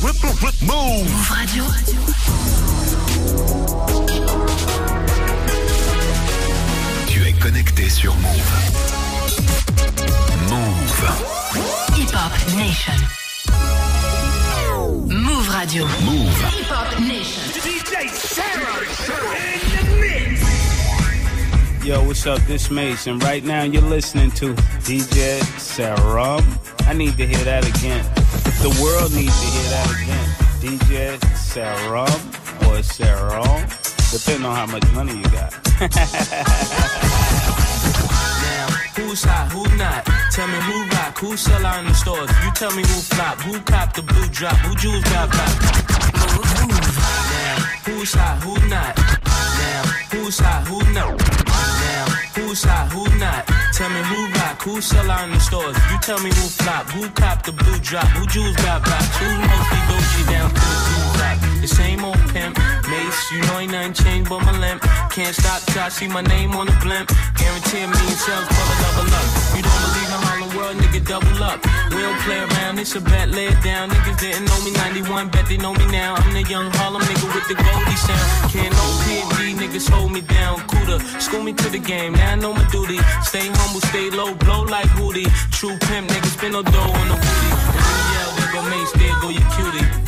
Move Radio. Tu es connecté sur Move. Move. Hip Hop Nation. Move Radio. Move. Hip Hop Nation. DJ Serom in the mix. Yo, what's up? This Mason. Right now you're listening to DJ Serom. I need to hear that again. The world needs to hear that again. DJ Sarah or Sarah, depending on how much money you got. Now, who's hot, who not? Tell me who rock, who sell out in the stores. You tell me who flop, who cop the blue drop, who jewels got pop. Now, who's hot, who not? Now, who's hot, who not? Now, who's hot, who not? Tell me who who sell out in the stores. You tell me who flop, who cop the blue drop, who jewels got pop. Who mostly Gucci down to the drop. The same old pimp, Mase, you know ain't nothing changed but my limp. Can't stop till I see my name on the blimp. Guarantee a million sales, pull a double up. You don't believe Harlem World, nigga, double up. We don't play around, it's a bet, lay it down. Niggas didn't know me 91, bet they know me now. I'm the young Harlem nigga with the Goldie sound. Can't no PD, niggas hold me down. Cooler, school me to the game, now I know my duty. Stay humble, stay low, blow like Hootie. True pimp, niggas spin no dough on the booty. There go Mase, there go your cutie.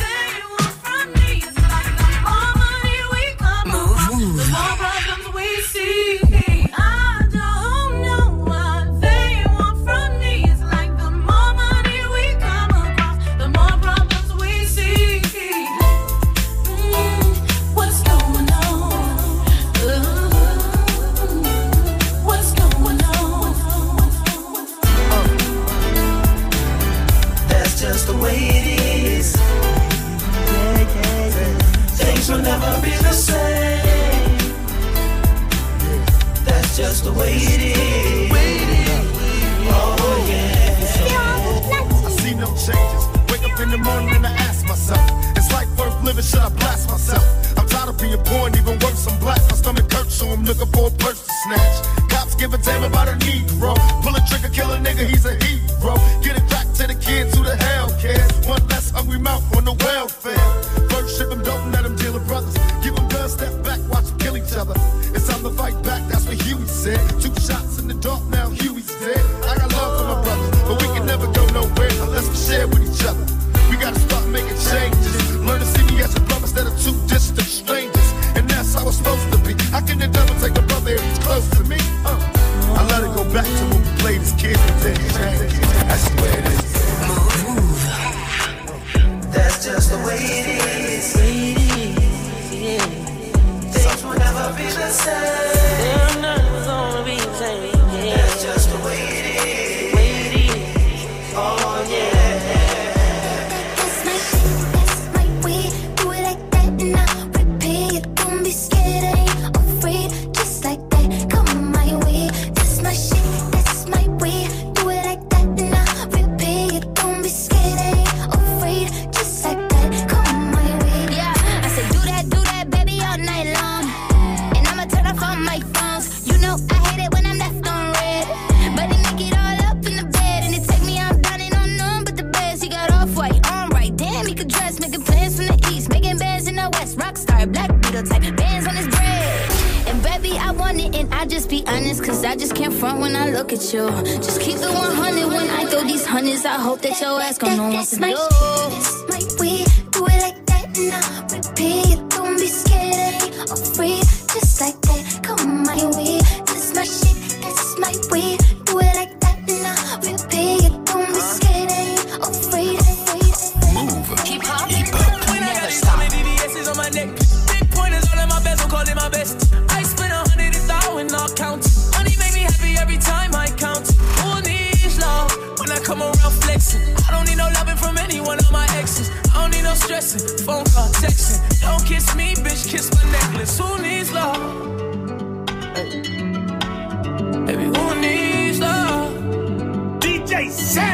Off white, on right. Damn, he could dress. Making plans from the east. Making bands in the west. Rockstar, black beetle type. Bands on his bread. And baby, I want it. And I just be honest. Cause I just can't front when I look at you. Just keep it 100 when I throw these hundreds. I hope that your ass gon' know what to do. my way. Do it like that and I repeat. DJ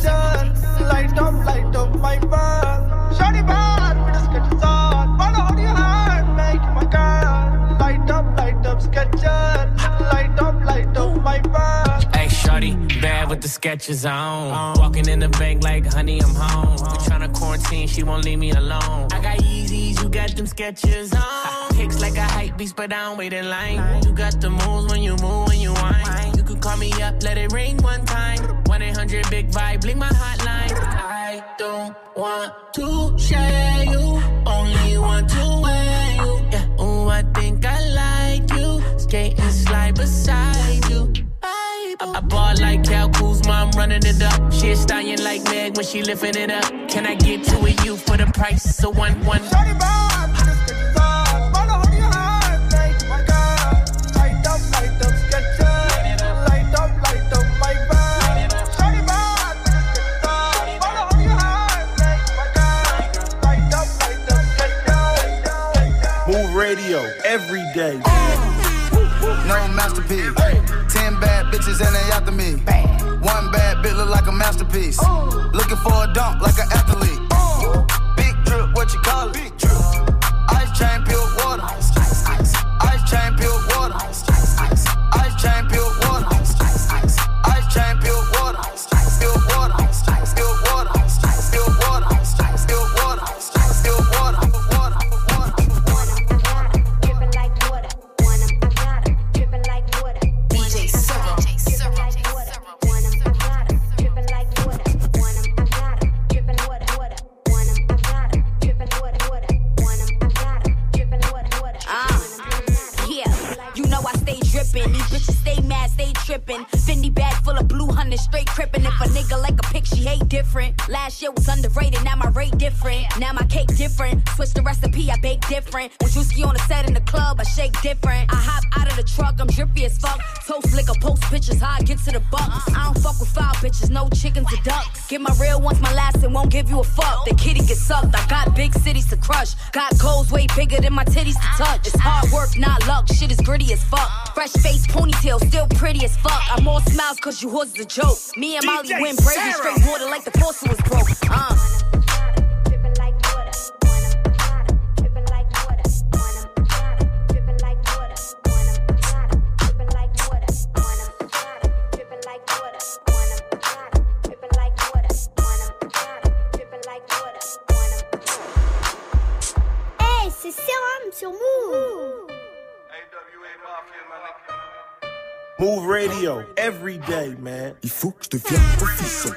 Serom. Light up, light up my shorty, bad with the sketches on. Walking in the bank like, honey, I'm home. We tryna quarantine, she won't leave me alone. I got them sketches on. Kicks like a hype beast, but I don't wait in line. You got the moves when you move, when you whine. You can call me up, let it ring one time. 1 800 Big Vibe, blink my hotline. I don't want to share you, only want to wear you. Yeah, oh, I think I like you. Skate and slide beside you. I, ball like Kyle Kuzma, I'm running it up. She a like Meg when she lifting it up. Can I get two of you for the price? of one, one. Radio every day. No masterpiece. Ten bad bitches and they after me. One bad bitch look like a masterpiece. Looking for a dunk like an athlete. Big drip, what you call it? Drewski on the set in the club, I shake different. I hop out of the truck, I'm drippy as fuck. Toast liquor, post pictures, how I get to the bucks. I don't fuck with foul bitches, no chickens or ducks. Get my real ones, my last, and won't give you a fuck. The kitty get sucked. I got big cities to crush. Got goals way bigger than my titties to touch. It's hard work, not luck. Shit is gritty as fuck. Fresh face, ponytail, still pretty as fuck. I'm all smiles cause you hoes a joke. Me and Molly went Sarah. straight water like the faucet was broke. Uh. Il faut que je devienne officiel.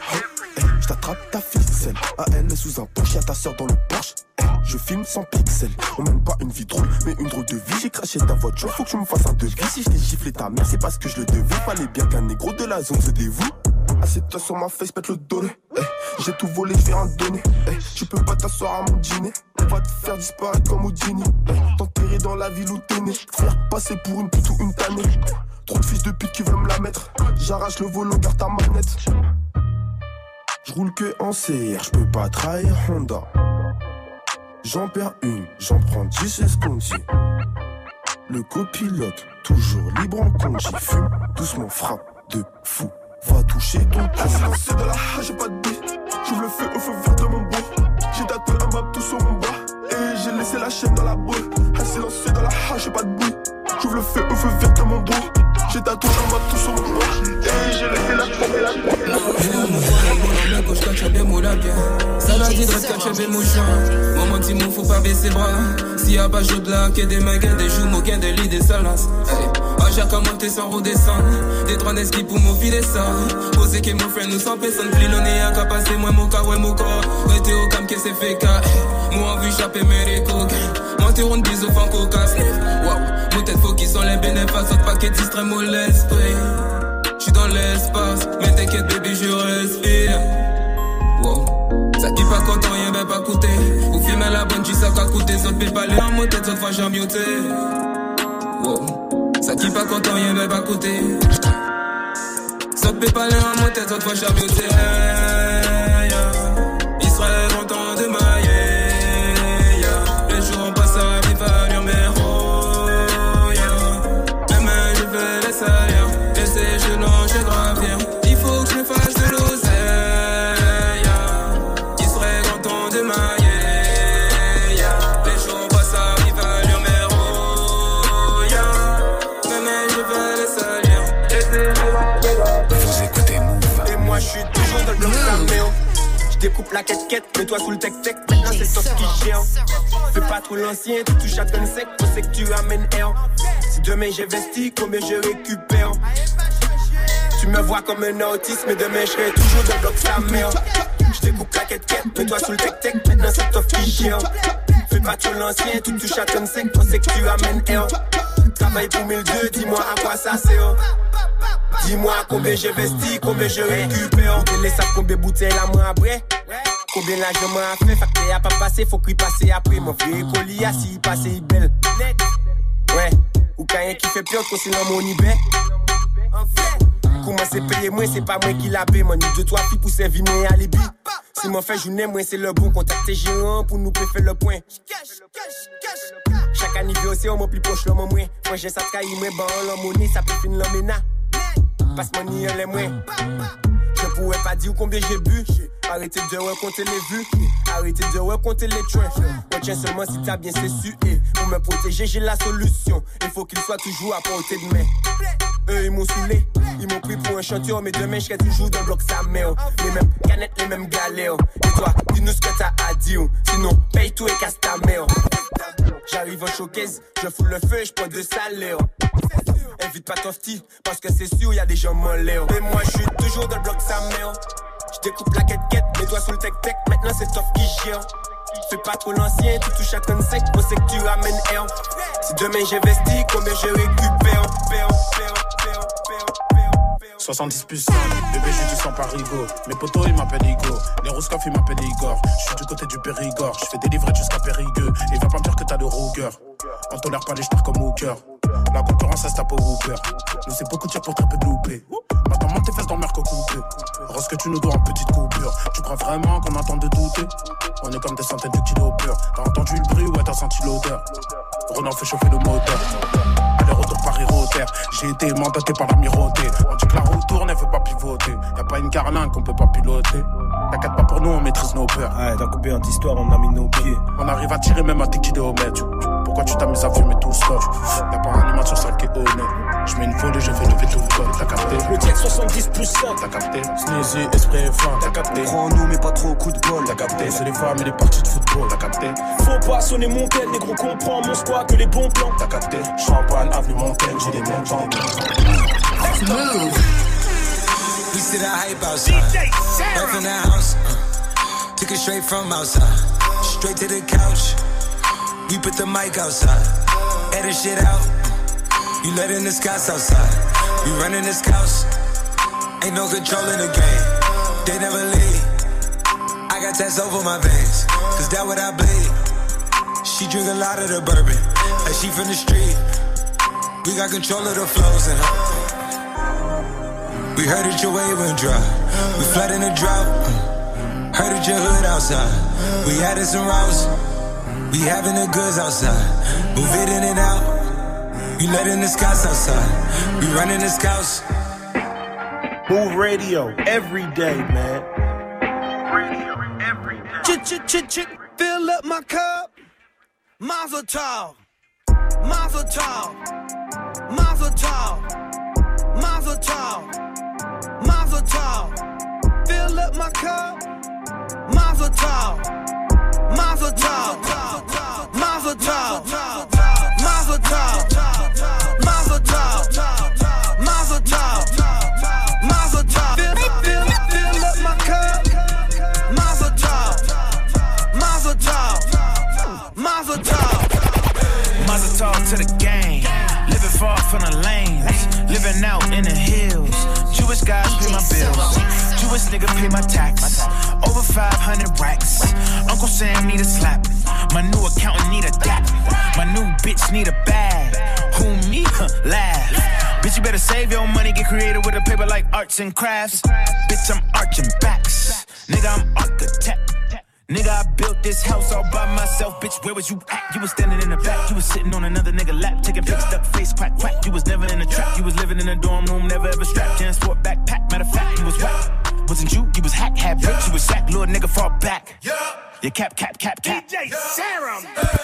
Eh, je t'attrape ta ficelle. AN est sous un poche, y'a ta soeur dans le Porsche. Eh, je filme sans pixels. On mène pas une vie drôle, mais une drôle de vie. J'ai craché ta voiture, faut que tu me fasses un devis. Si je t'ai giflé ta mère, c'est parce que je le devais. Fallait bien qu'un négro de la zone se dévoue. Assieds-toi sur ma face, pète le dolé. Eh, j'ai tout volé, je vais en donner. Eh, tu peux pas t'asseoir à mon dîner. On va te faire disparaître comme Houdini. Eh, T'enterrer dans la ville où t'es né. Faire passer pour une pute ou une tannée. Trop de fils de pute qui veulent me la mettre. J'arrache le volant, garde ta manette. Je roule que en CR, je peux pas trahir Honda. J'en perds une, j'en prends 10, c'est ce qu'on dit. Le copilote, toujours libre en congé. Fume, doucement, frappe de fou. Va toucher ton cou. C'est de la hache, j'ai pas de bille. J'ouvre le feu au feu vert de mon beau. J'ai tatoué un bab tout sur mon bras. Et j'ai laissé la chaîne dans la boule. Un silencieux dans la hache, j'ai pas de. J'ouvre le feu au feu vert de mon dos. J'ai tatoué un bab tout sur mon bras. Et j'ai laissé la chaîne dans la Ça va dire de catcher mes mouchons. Moment petit mou, faut pas baisser bras. S'il y a pas chaud de là, a des mains, a des joues, moquin de lit, des salas. Hey. J'ai comment monter sans redescendre. Des trois qui pour mon filer ça. Posé que mon frère nous sans personne. Pli le nez à passer, moi, mon cas, ouais, mon corps. T'es au cam, qu'est-ce c'est fait Moi, vu chapper mes récoques. Monter une bise au fan coca. Wow, nos têtes faut qu'ils sont les bénéfices. Autre paquet distrait mon l'esprit. J'suis dans l'espace, mais t'inquiète, baby, je respire. Wow. Ça qui pas content, rien va pas coûter. Ou filmer la bonne, tu sais qu'à coûter. Ça te fait parler en mot tête, cette fois j'ai muté. Ça dit pas content, y'en a pas côté. Ça peut parler en mon tête, autrefois j'avais au terrain. Découpe la quête-quête, mets-toi sous le tech-tech Maintenant c'est qui gère. Fais pas trop l'ancien, tu touches à ton sec. On sait que tu amènes air. Si demain j'investis, combien je récupère? Tu me vois comme un autiste Mais demain je serai toujours dans bloc Saméo Je découpe la quête-quête, mets-toi sous le tech-tech Maintenant c'est qui gère. Fais pas trop l'ancien, tu touches à ton sec. On sait que tu amènes air Travaille pour 1002, dis-moi à quoi ça sert Dis-moi combien j'investis, combien je récupère. Combien sacs, combien bouteilles à moi après. Combien l'argent m'a fait, facteur a pas passé, faut qu'il passe après. Mon vieux colis il passe, il belle. Ouais, ou quand qui fait pire, qu'on c'est dans mon ibé commencé à payer moi, c'est pas moi qui l'a payé, mon de toi qui pour servir mes alibi. Si m'en fait journée, moi c'est le bon contact et géant pour nous faire le point. Chaque année, c'est au moins plus proche, l'homme moi. Moi j'ai ça de caillou, mais bon, l'homme ça peut finir l'homme Passe-moi ni les moins. Pourrais pas dire combien j'ai bu. Arrêtez de raconter les vues. Arrêtez de raconter les trains. Retiens seulement si t'as bien su. Et pour me protéger, j'ai la solution. Il faut qu'il soit toujours à portée de main. Eux, ils m'ont saoulé. Ils m'ont pris pour un chanteur. Mais demain, je serai toujours dans le bloc sa mère. Les mêmes canettes, les mêmes galères. Et toi, dis-nous ce que t'as à dire. Sinon, paye tout et casse ta mère. J'arrive en showcase, je fous le feu et je prends de salaire. Invite pas Tofty, parce que c'est sûr, y a des gens mollets. Et moi, je suis toujours dans le bloc sa mère. Je découpe la quête-quête, mets-toi sous le tech-tech, maintenant c'est Tof qui gère. Fais pas trop l'ancien, tu touches à ton sec, on sait que tu ramènes air. Si demain j'investis, combien je récupère, père, père, père, père, père, père. 70 plus 5, bébé j'ai du sang par Rigo Mes potos ils m'appellent Igo, les Rouskaf ils m'appellent Igor. Je suis du côté du Périgord, je fais des livrettes jusqu'à Périgueux. Et va pas me dire que t'as de rougueur. On tolère pas les stars comme Hooker La concurrence elle se tape au Hooper Nous c'est beaucoup de tir pour très peu de loupé Maintenant monte tes fesses dans le merco coupé Rose que tu nous dois en petite coupure. Tu crois vraiment qu'on attend de douter? On est comme des centaines de kilos purs T'as entendu le bruit, ouais t'as senti l'odeur. Renan fait chauffer le moteur J'ai été mandaté par l'amirauté On dit que la roue tourne, elle veut pas pivoter. Y'a pas une carlingue qu'on peut pas piloter. T'inquiète pas pour nous, on maîtrise nos peurs. Ouais, dans combien d'histoires on a mis nos pieds. On arrive à tirer même à tes kilomètres Pourquoi tu t'amuses à fumer tout seul Y'a pas un animateur sale qui est honnête Je mets une volée, je fais lever tout le col T'as capté Le jet 70 plus 100 T'as capté Sneezy, esprit et fin T'as capté Prends-nous mais pas trop coup de bol T'as capté C'est les femmes et les parties de football T'as capté Faut pas sonner mon tel, négro comprend mon squat que les bons plans T'as capté Champagne, avenue Montaigne, j'ai des mêmes gens Move. We sit our hype outside. Right from the house. uh, took it straight from outside. Straight to the couch. We put the mic outside. Edit shit out. You letting the scouts outside. We running this house. Ain't no control in the game. They never leave. I got tats over my veins. Cause that what I bleed. She drink a lot of the bourbon. Like she from the street. We got control of the flows her. We heard that your wave went dry. We flood in the drought. uh, Heard that your hood outside. We added some routes. We having the goods outside. Move it in and out. We letting the scouts outside. We running the scouts. Move radio every day, man. Chit chit chit chit, fill up my cup. Mazel tov, Mazel tov, Mazel tov, Mazel tov, Mazel tov. Fill up my cup. Mazel tov, Mazel tov, Mazel nigga, pay my tax. Over 500 racks. Uncle Sam need a slap. My new accountant need a dap. My new bitch need a bag. Who me? Laugh. Bitch, you better save your money. Get creative with a paper like arts and crafts. Bitch, I'm arching backs. Nigga, I'm architect. Nigga, I built this house all by myself, bitch. Where was you at? You was standing in the back. You was sitting on another nigga lap, taking pics, duck face, quack, quack. You was never in a trap. You was living in a dorm room, never ever strapped. Can't sport backpack. Matter of fact, you was whack. Wasn't you? You was hack, had yeah. bricks. You was sack, little nigga, fall back. Yeah. Your cap, cap, cap, cap. DJ Serom. Yeah.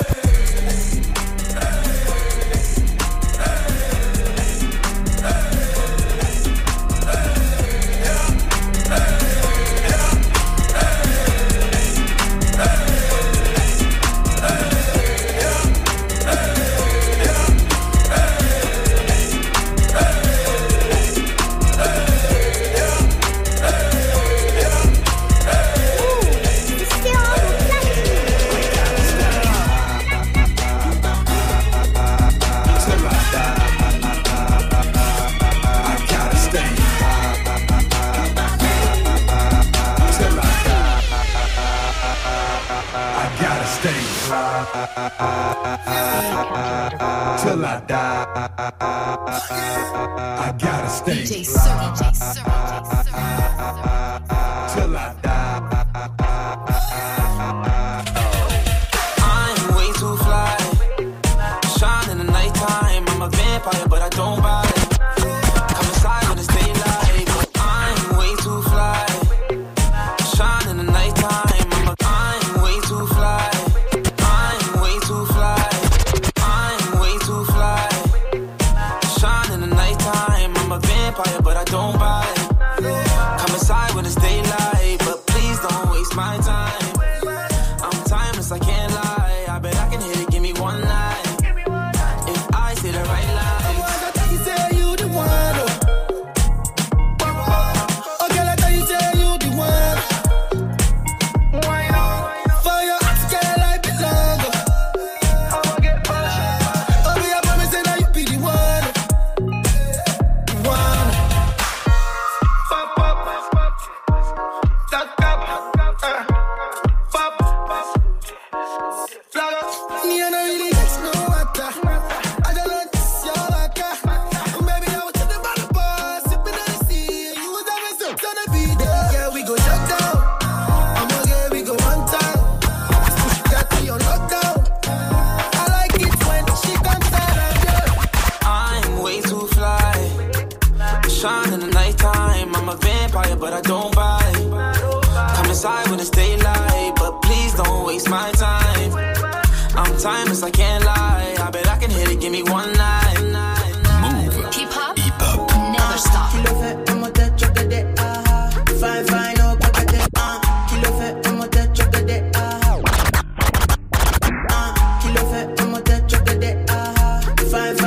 five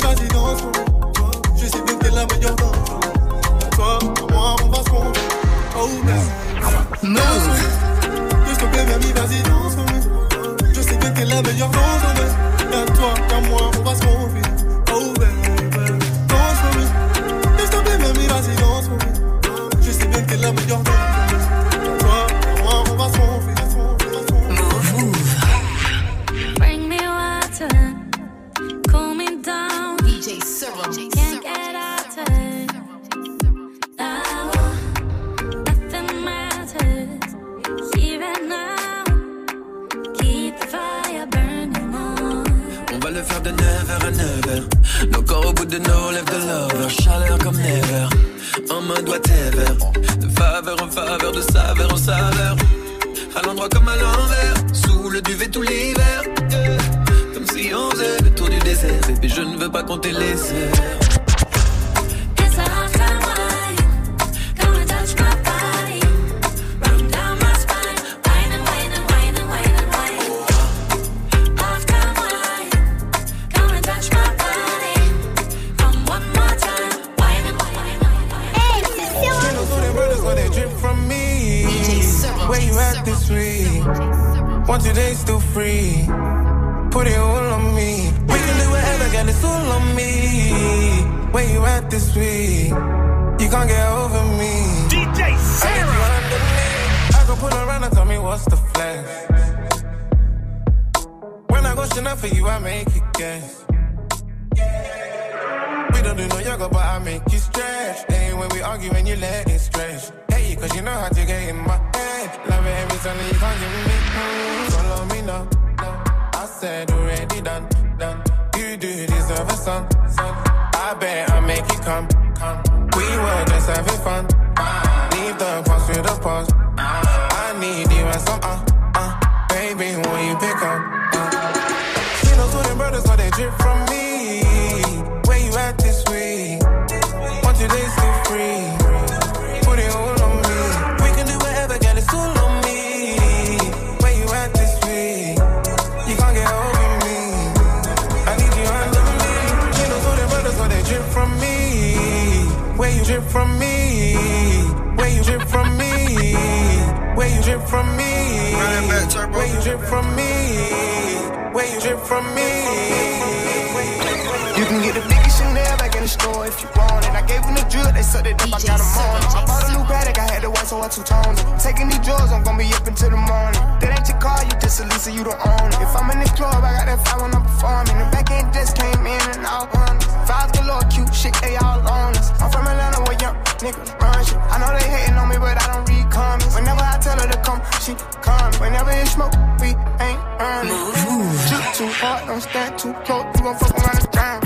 vas-y, danse moi. Je sais bien que t'es la meilleure danse toi, moi, on va se. Oh. Danse s'il te plaît, mamie, vas-y, danse. Je sais bien que t'es la meilleure. Y'a toi, y'a moi, on va se confier. Oh baby, danse pour lui. Et s'il te plaît, mamie, vas-y, danse pour lui. Je sais bien que t'es la meilleure. De nos lèvres de lover. Chaleur comme never. En mode whatever. De faveur en faveur, de saveur en saveur. À l'endroit comme à l'envers. Sous le duvet tout l'hiver. Comme si on faisait le tour du désert. Bébé, je ne veux pas compter les heures. Cause you get in my head. Love it every time you can't give me. Mm, follow me now. I said already done, done. You do deserve a son, son. I bet I make it come, come. We were just having fun. Leave the past with the past. I need you and some uh, uh. Baby, when you pick up, uh. She knows who them brothers, so they drip from me. Where you at this week? One, two days still drip from me? Where you drip from me? Where you drip from me? Where you drip from me? Where you drip from me? You can get the the store if you want it. I gave them the drill, they sucked it up, I got them on. I bought a new paddock, I had to white, so I two-toned it. Taking these drugs, I'm gonna be up until the morning. That ain't your car, you just a Lisa, you don't own it. If I'm in the club, I got that fire when I'm performing. The back end just came in and all on us. Files galore, cute shit, they all on us. I'm from Atlanta where young niggas run shit. I know they hating on me, but I don't read comments. Whenever I tell her to come, she come. Whenever it's smoke, we ain't earning. Shoot too hard, don't stand too close. You gon' fuck around the time.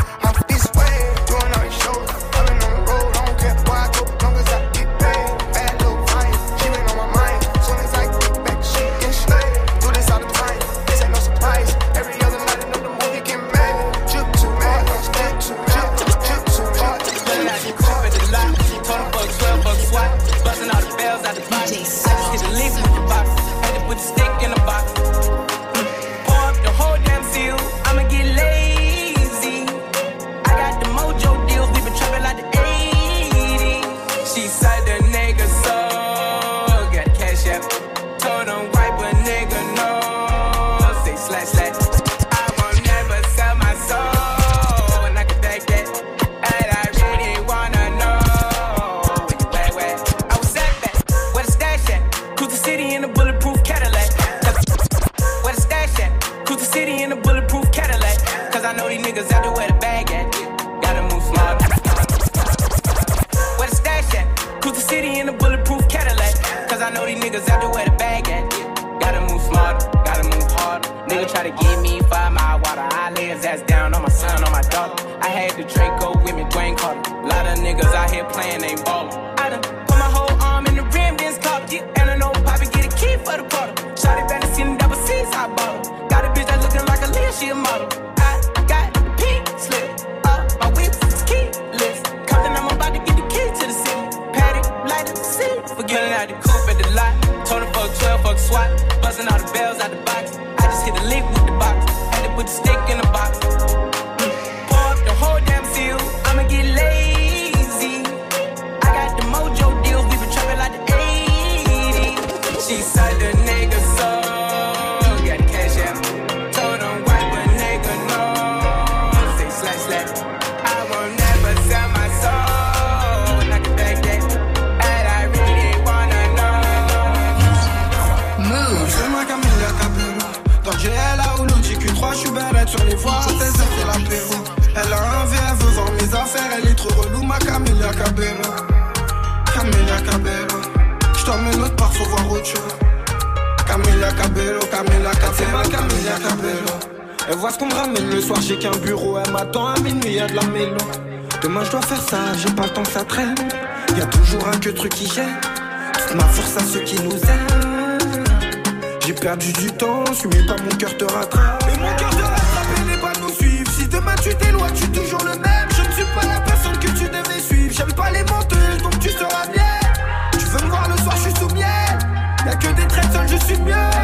Camila Cabello. Je t'emmène autre part, faut voir autre chose. Camila Cabello, Camila Cabello, Camilla Cabello. Elle voit ce qu'on me ramène le soir, j'ai qu'un bureau. Elle m'attend à minuit, y'a de la mélo. Demain, je dois faire ça, j'ai pas le temps que ça traîne. Y'a toujours un que truc qui gêne. Ma force à ceux qui nous aiment. J'ai perdu du temps, suis pas mon cœur te rattrape. Mais mon cœur te rattrape et les pas nous suivent. Si demain tu t'éloignes, tu es toujours le même. Je ne suis pas la personne que tu devais suivre. J'aime pas les mots. je suis bien.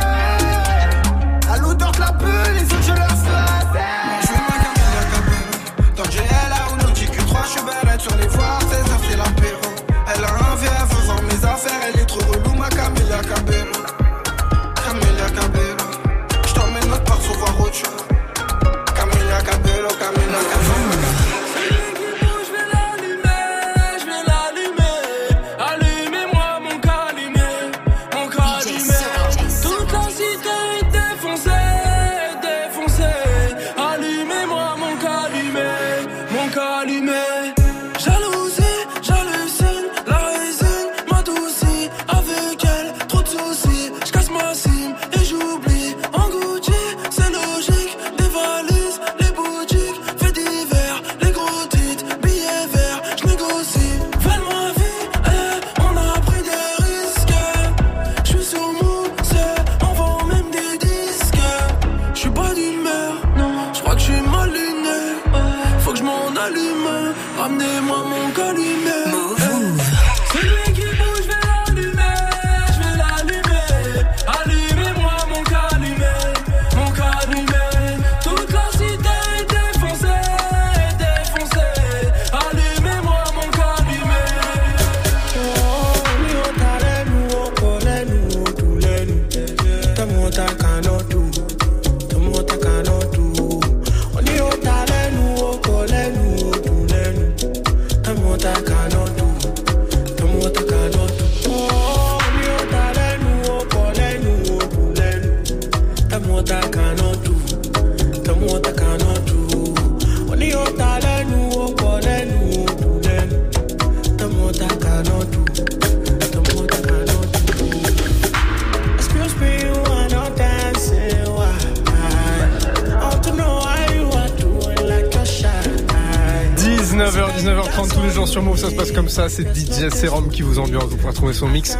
c'est DJ Serum qui vous ambiance. Vous pourrez trouver son mix